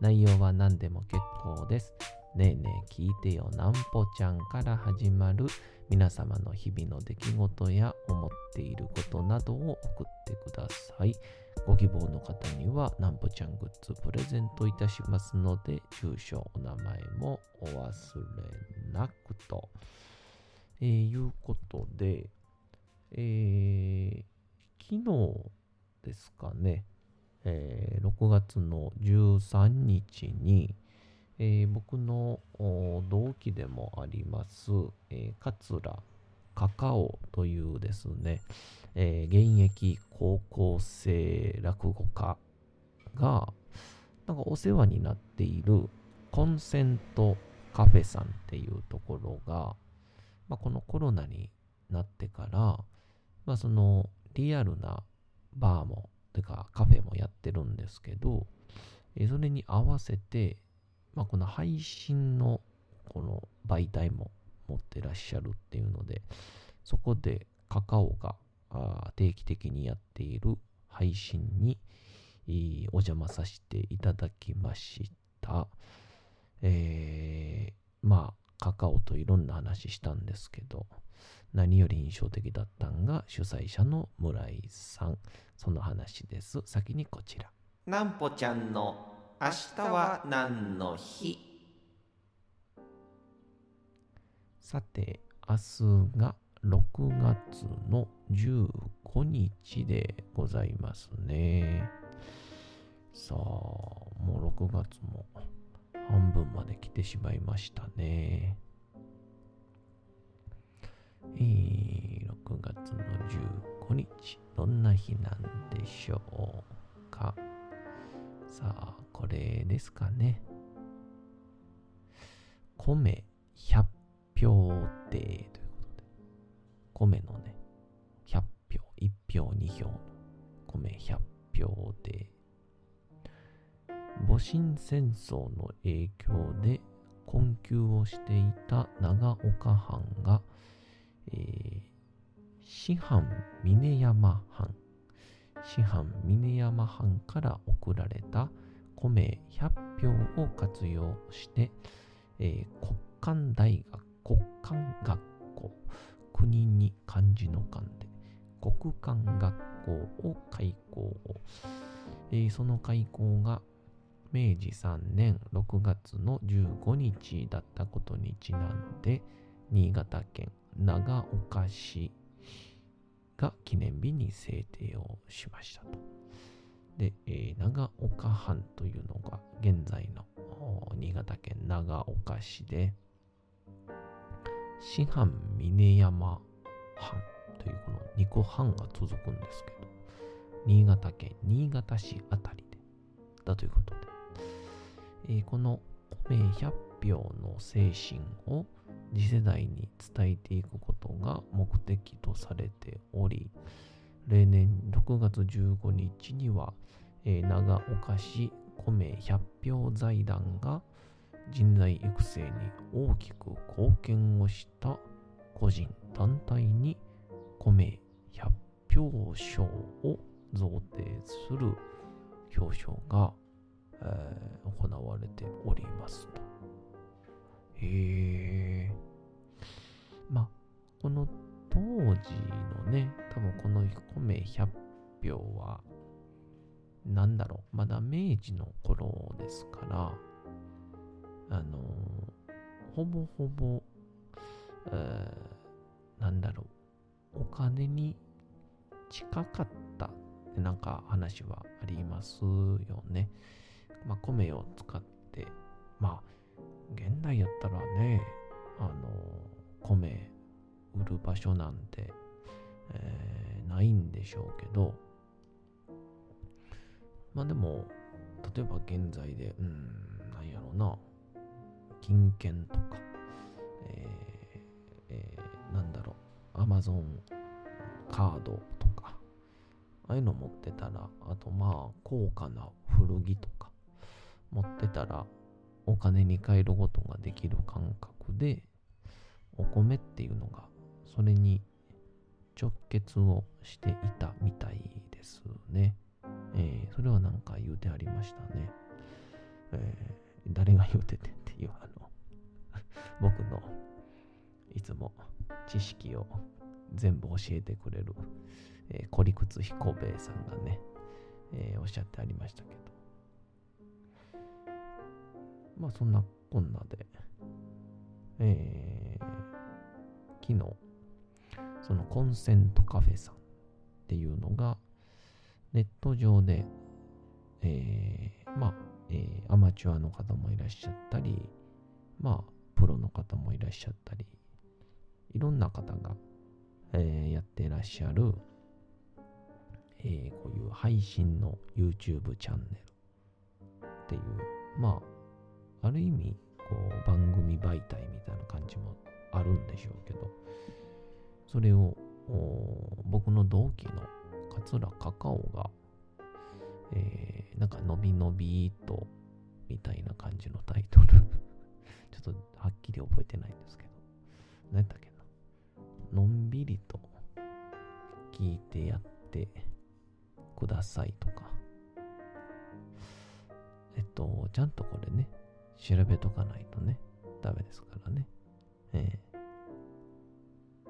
内容は何でも結構です。ねえねえ聞いてよなんぽちゃんから始まる皆様の日々の出来事や思っていることなどを送ってください。ご希望の方にはなんぽちゃんグッズプレゼントいたしますので、住所、お名前もお忘れなくと。えーいうことで、えー昨日ですかね、えー6月の13日に、えー僕の同期でもあります、えー桂カカオというですね、えー現役高校生落語家が、なんかお世話になっているコンセントカフェさんっていうところが、まあ、このコロナになってから、まあ、そのリアルなバーも、てかカフェもやってるんですけど、えそれに合わせて、まあ、この配信のこの媒体も持ってらっしゃるっていうので、そこでカカオが定期的にやっている配信にお邪魔させていただきました。えーまあ、カカオといろんな話したんですけど、何より印象的だったんが主催者の村井さん。その話です。先にこちら。なんぽちゃんの明日は何の日？さて、明日が6月の15日でございますね。さあ、もう6月も半分まで来てしまいましたね。えー、6月の15日、どんな日なんでしょうか。さあ、これですかね。米100票定ということで、米のね、100票、1票、2票の米100票定。戊辰戦争の影響で困窮をしていた長岡藩が、えー、師範峰山藩、師範峰山藩から送られた米100票を活用して、えー国間大学、国間学校、国に漢字の漢で、国間学校を開校。えーその開校が明治3年6月の15日だったことにちなんで、新潟県長岡市が記念日に制定をしましたと。で、えー長岡藩というのが現在の新潟県長岡市で、師範峰山藩というこの2個藩が続くんですけど、新潟県新潟市あたりで、だということで、えーこの米100票の精神を次世代に伝えていくことが目的とされており、例年6月15日には、えー長岡市米100票財団が人材育成に大きく貢献をした個人団体に米100票賞を贈呈する表彰が、えー行われておりますと。へえ。まあ、この当時のね、多分この米100票は、なんだろう、まだ明治の頃ですから、あのーほぼほぼ、えー、なんだろう、お金に近かったっなんか話はありますよね。まあ、米を使って、まあ、現代やったらね、あの、米売る場所なんて、えー、ないんでしょうけど、まあでも、例えば現在で、うん、なんやろうな、金券とか、えーえー、なんだろう、アマゾンカードとか、ああいうの持ってたら、あとまあ、高価な古着とか、持ってたら、お金に換えることができる感覚で、お米っていうのが、それに直結をしていたみたいですね。えー、それはなんか言うてありましたね。えー、誰が言うててっていう、あの、僕のいつも知識を全部教えてくれる、えー、孤立彦兵衛さんがね、えー、おっしゃってありましたけど。まあそんなこんなで、えー、昨日、そのコンセントカフェさんっていうのが、ネット上で、えー、まあ、えー、アマチュアの方もいらっしゃったり、まあ、プロの方もいらっしゃったり、いろんな方が、えー、やってらっしゃる、えー、こういう配信の YouTube チャンネルっていう、まあ、ある意味、こう、番組媒体みたいな感じもあるんでしょうけど、それを、僕の同期の桂カカオが、えー、なんかのびのびと、みたいな感じのタイトル ちょっとはっきり覚えてないんですけど。何やったっけな。のんびりと聞いてやってくださいとか。えっと、ちゃんとこれね、調べとかないとね、ダメですからね。えー、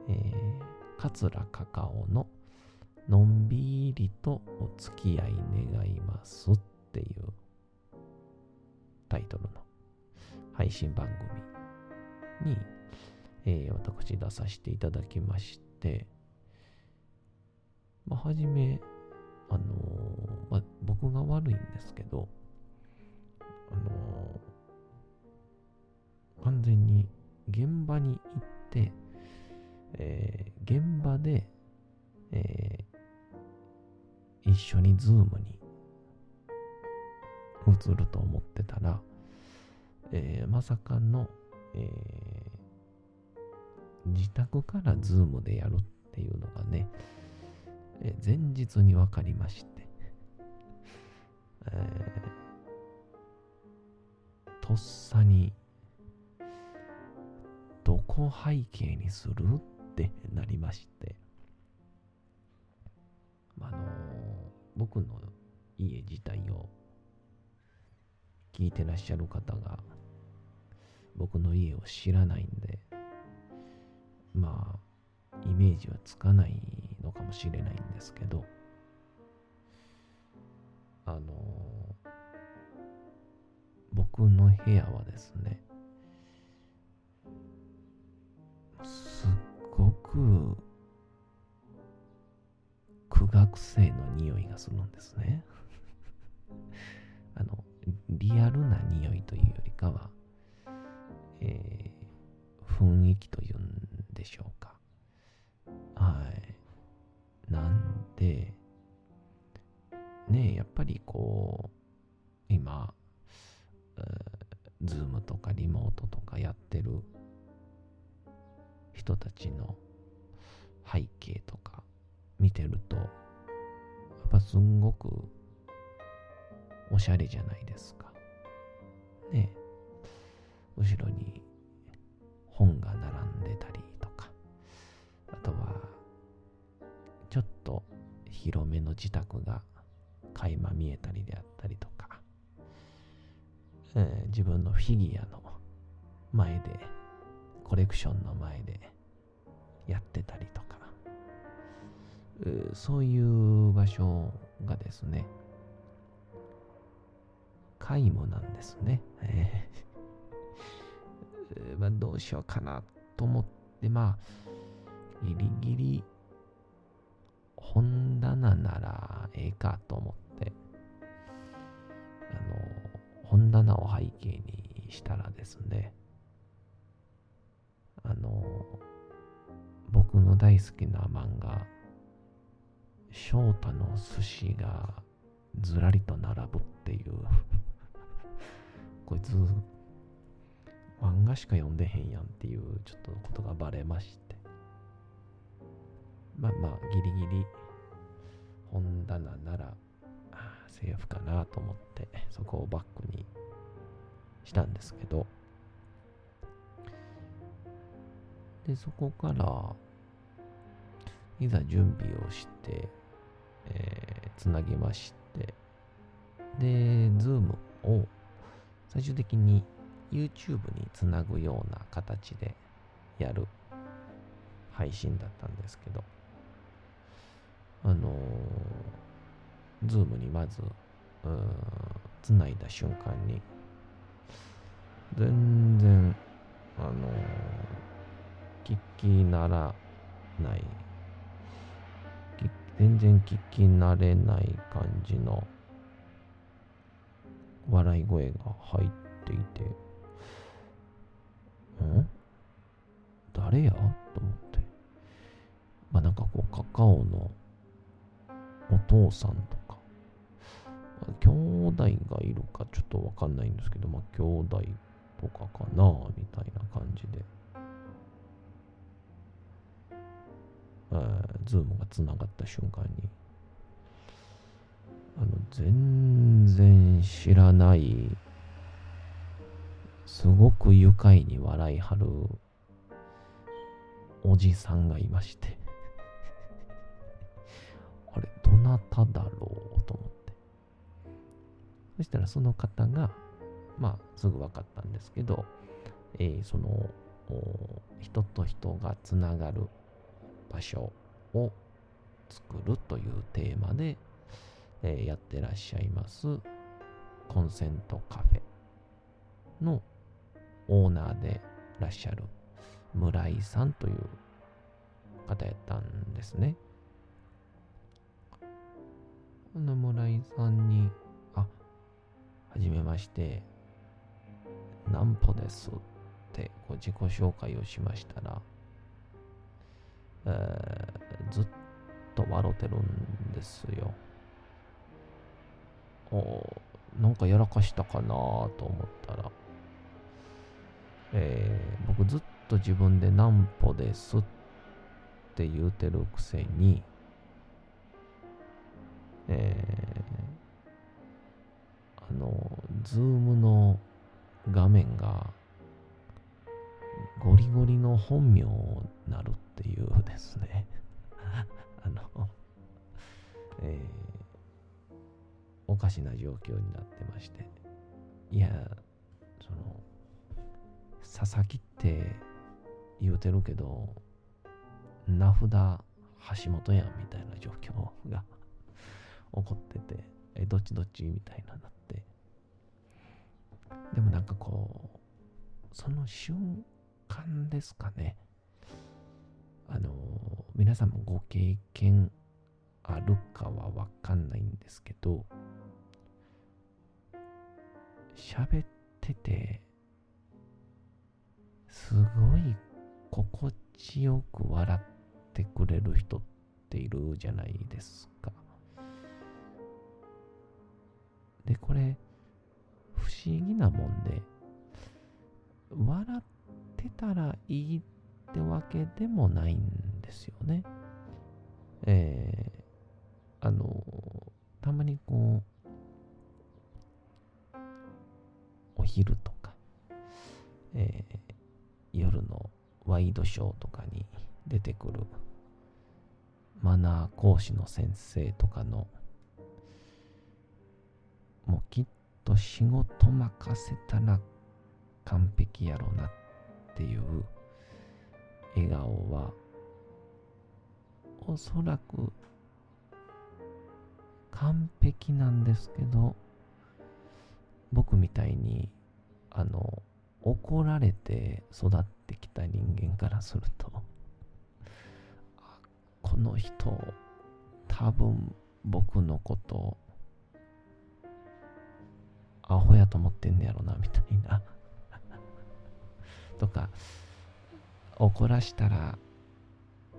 えー、桂カカオののんびりとお付き合い願いますっていうタイトルの配信番組に、えー、私出させていただきまして、まあ、はじめ、あのー、まあ、僕が悪いんですけど、あのー、完全に現場に行って、えー、現場で、え一緒に Zoomに映ると思ってたら、えー、まさかの、えー、自宅から Zoomでやるっていうのがね、えー、前日に分かりまして、えー、とっさにどこ背景にする？ってなりまして、あのー、僕の家自体を聞いてらっしゃる方が僕の家を知らないんでまあイメージはつかないのかもしれないんですけどあの、僕の部屋はですねすっごく苦学生の匂いがするんですね。あの、リアルな匂いというよりかは、えー、雰囲気というんでしょうか。はい。なんで、ねやっぱりこう、今、ズームとかリモートとかやってる人たちの背景とか見てると、やっぱすんごくおしゃれじゃないですか。ね。後ろに本が並んでたりとか、あとは、ちょっと広めの自宅が垣間見えたりであったりとか、えー、自分のフィギュアの前で、コレクションの前でやってたりとか、そういう場所がですね、皆無なんですね。えまあ、どうしようかなと思って、まあ、ギリギリ本棚ならええかと思って、あの、本棚を背景にしたらですね、あの、僕の大好きな漫画、翔太の寿司がずらりと並ぶっていう、こいつ、漫画しか読んでへんやんっていうちょっとことがバレまして。まあまあ、ギリギリ本棚ならセーフかなと思って、そこをバックにしたんですけど、で、そこから、いざ準備をして、えーつなぎまして、で、 Zoomを最終的に YouTube につなぐような形でやる配信だったんですけど、あのー、ズームにまず、つないだ瞬間に、全然、あのー聞きならない、全然聞き慣れない感じの笑い声が入っていて、ん？誰や？と思って。まあなんかこう、カカオのお父さんとか、兄弟がいるかちょっとわかんないんですけど、まあ兄弟とかかなみたいな感じで、えーズームがつながった瞬間に、あの、全然知らない、すごく愉快に笑いはるおじさんがいまして、あれ、どなただろう？と思って。そしたらその方が、まあ、すぐ分かったんですけど、えーその、人と人がつながる場所を作るというテーマで、えーやってらっしゃいますコンセントカフェのオーナーでいらっしゃる村井さんという方やったんですね。あの村井さんに、あ、はじめまして、なんぽですってこう自己紹介をしましたら、えーずっと笑ってるんですよ。おなんかやらかしたかなと思ったら、えー僕ずっと自分でなんぽですって言うてるくせに、えーあの、ズームの画面がゴリゴリの本名になるってていうですね。あの、えーおかしな状況になってまして。いや、その、佐々木って言うてるけど、名札橋本やんみたいな状況が 起こってて、え、どっちどっちみたいななって。でもなんかこう、その瞬間ですかね。あの、皆さんもご経験あるかはわかんないんですけど、喋ってて、すごい心地よく笑ってくれる人っているじゃないですか。で、これ、不思議なもんで、笑ってたらいいってってわけでもないんですよね。えー、あの、たまにこう、お昼とか、えー夜のワイドショーとかに出てくるマナー講師の先生とかのもうきっと仕事任せたら完璧やろなっていう笑顔はおそらく完璧なんですけど僕みたいにあの怒られて育ってきた人間からすると、この人、多分僕のこと、アホやと思ってんねやろな、みたいな。とか、怒らしたら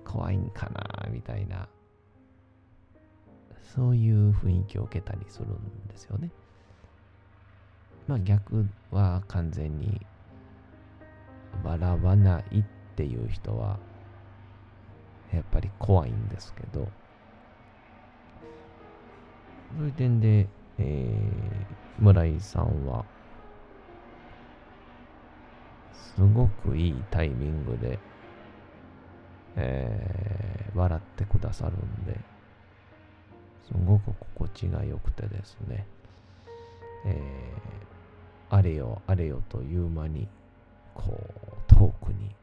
怖いんかな、みたいな。そういう雰囲気を受けたりするんですよね。まあ逆は完全に笑わないっていう人はやっぱり怖いんですけどそういう点で、えー村井さんはすごくいいタイミングで、えー笑ってくださるんですごく心地が良くてですね、えーあれよあれよという間にこう遠くに、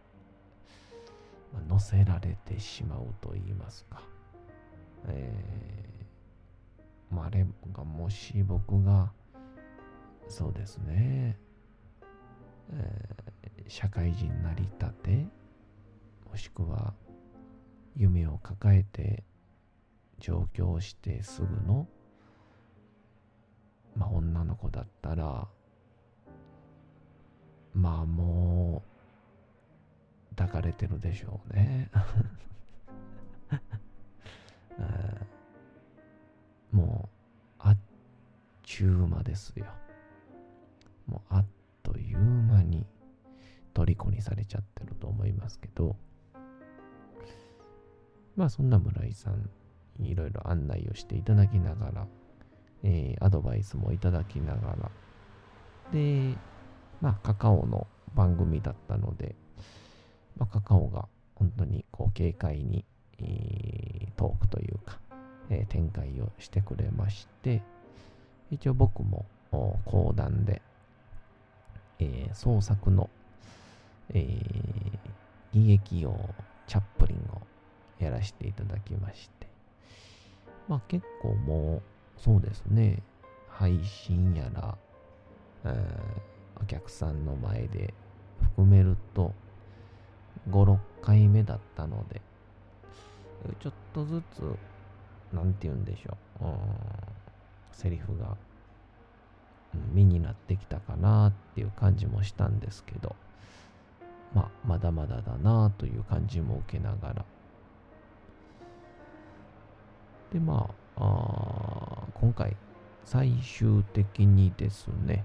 乗せられてしまうと言いますか、えーまあ、あれがもし僕がそうですね、えー社会人なりたてもしくは夢を抱えて上京してすぐの、まあ、女の子だったらまあもう抱かれてるでしょうね、もうあっちゅう間ですよ。もうあっという間に。虜にされちゃってると思いますけどまあそんな村井さんいろいろ案内をしていただきながら、えーアドバイスもいただきながらでまあカカオの番組だったので、まあ、カカオが本当にこう軽快に、えートークというか、えー展開をしてくれまして一応僕も講談で、えー創作の、えー喜劇王チャップリンをやらせていただきまして。まあ結構もうそうですね。配信やら、えーお客さんの前で含めると56回目だったのでちょっとずつなんて言うんでしょう。うんセリフが身になってきたかなっていう感じもしたんですけど。まあまだまだだなという感じも受けながら。でまああ今回最終的にですね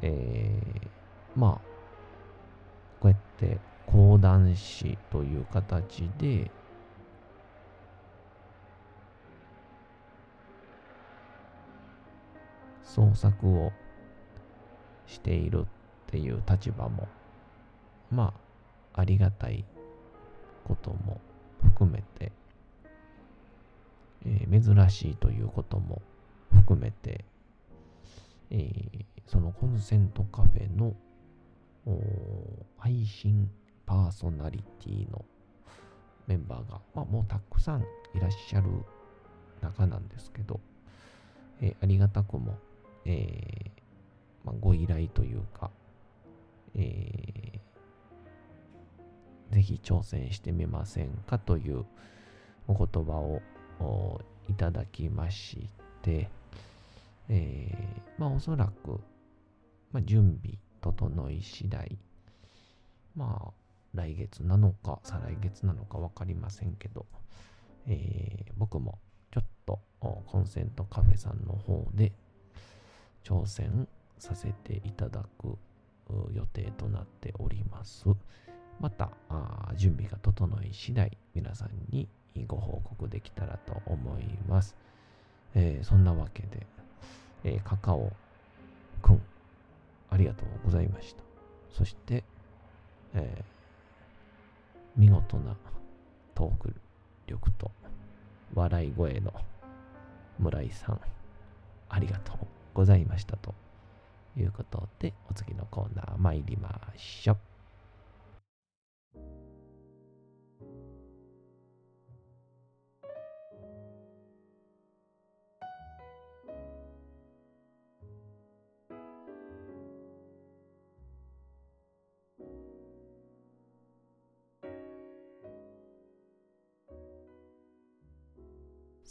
えーまあこうやって講談師という形で創作をしているっていう立場もまあありがたいことも含めて、えー珍しいということも含めて、えーそのコンセントカフェの配信パーソナリティのメンバーが、まあ、もうたくさんいらっしゃる中なんですけど、えーありがたくも、えーまあ、ご依頼というか、えーぜひ挑戦してみませんかというお言葉をいただきまして、えーまあおそらく、まあ、準備整い次第、まあ来月なのか再来月なのか分かりませんけど、えー僕もちょっとコンセントカフェさんの方で挑戦させていただく予定となっております。また、準備が整い次第、皆さんにご報告できたらと思います。えーそんなわけで、えーカカオくん、ありがとうございました。そして、えー見事なトーク力と笑い声の村井さん、ありがとうございましたということで、お次のコーナー参りましょう。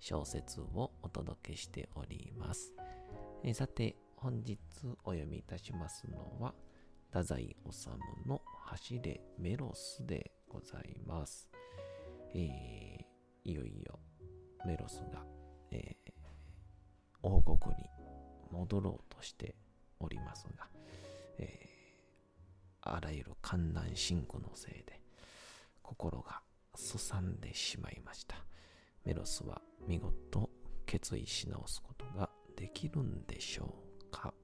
小説をお届けしております。えさて、本日お読みいたしますのは、太宰治の走れメロスでございます。えーいよいよメロスが、えー王国に戻ろうとしておりますが、えーあらゆる観難辛苦のせいで心がすさんでしまいました。メロスは見事決意し直すことができるんでしょうか？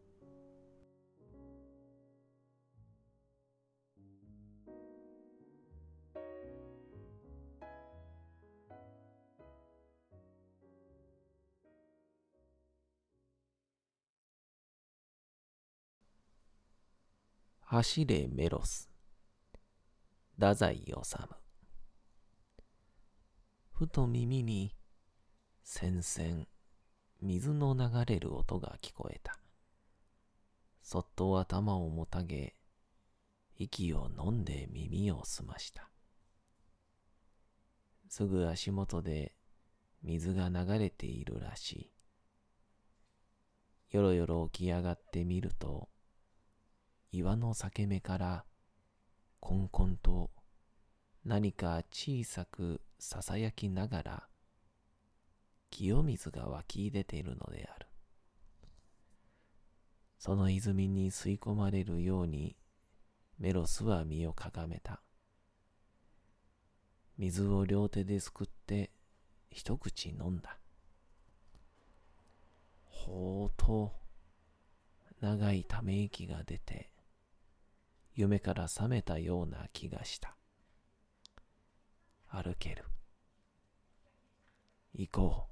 走れメロス。太宰治。ふと耳にせんせん水の流れる音が聞こえた。そっと頭をもたげ、息を飲んで耳を澄ました。すぐ足元で水が流れているらしい。よろよろ起き上がってみると、岩の裂け目からこんこんと何か小さくささやきながら清水が湧き出ているのである。その泉に吸い込まれるようにメロスは身をかがめた。水を両手ですくって一口飲んだ。ほうと長いため息が出て夢から覚めたような気がした。歩ける。行こ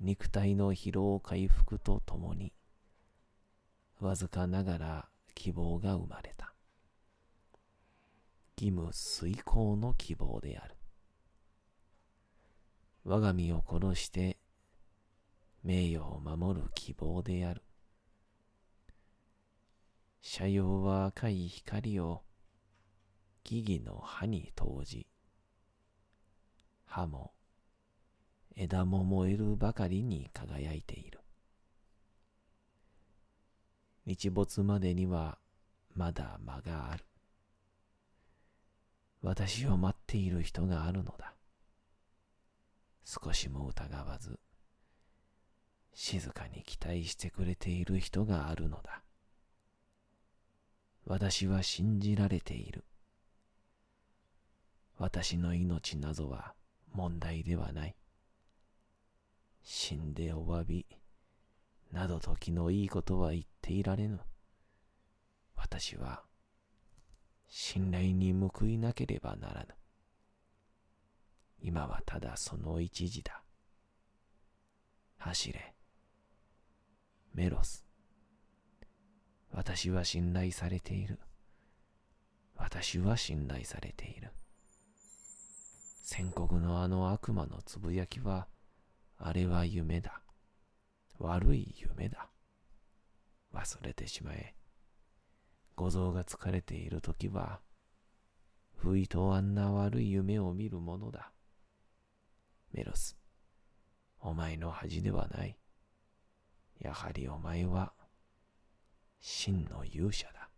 う。肉体の疲労回復とともに、わずかながら希望が生まれた。義務遂行の希望である。我が身を殺して名誉を守る希望である。斜陽は赤い光を木々の葉に投じ、葉も枝も燃えるばかりに輝いている。日没までにはまだ間がある。私を待っている人があるのだ。少しも疑わず、静かに期待してくれている人があるのだ。私は信じられている。私の命などは問題ではない。死んでお詫び、などと気のいいことは言っていられぬ。私は、信頼に報いなければならぬ。今はただその一時だ。走れ。メロス。私は信頼されている。私は信頼されている。宣告のあの悪魔のつぶやきは、あれは夢だ。悪い夢だ。忘れてしまえ。五臓が疲れているときは、不意とあんな悪い夢を見るものだ。メロス、お前の恥ではない。やはりお前は、真の勇者だ。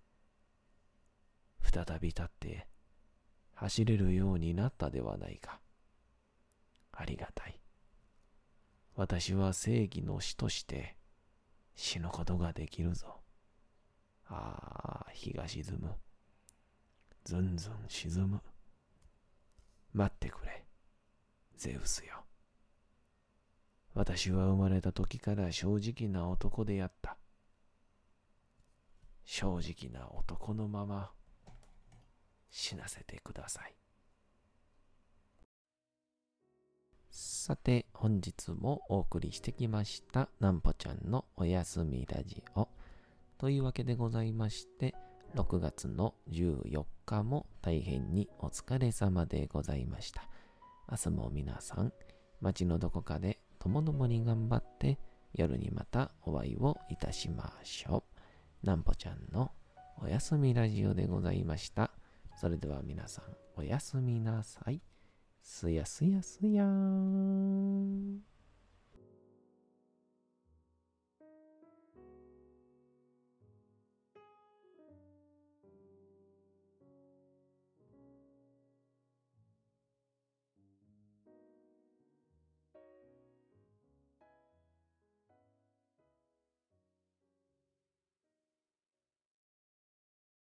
再び立って、走れるようになったではないか。ありがたい。私は正義の死として死ぬことができるぞ。ああ、日が沈む。ずんずん沈む。待ってくれ。ゼウスよ。私は生まれた時から正直な男であった。正直な男のまま死なせてください。さて、本日もお送りしてきました、なんぽちゃんのおやすみラジオ。というわけでございまして、6月の14日も大変にお疲れ様でございました。明日も皆さん、街のどこかでともどもに頑張って、夜にまたお会いをいたしましょう。なんぽちゃんのおやすみラジオでございました。それでは皆さん、おやすみなさい。すやすやすやーん。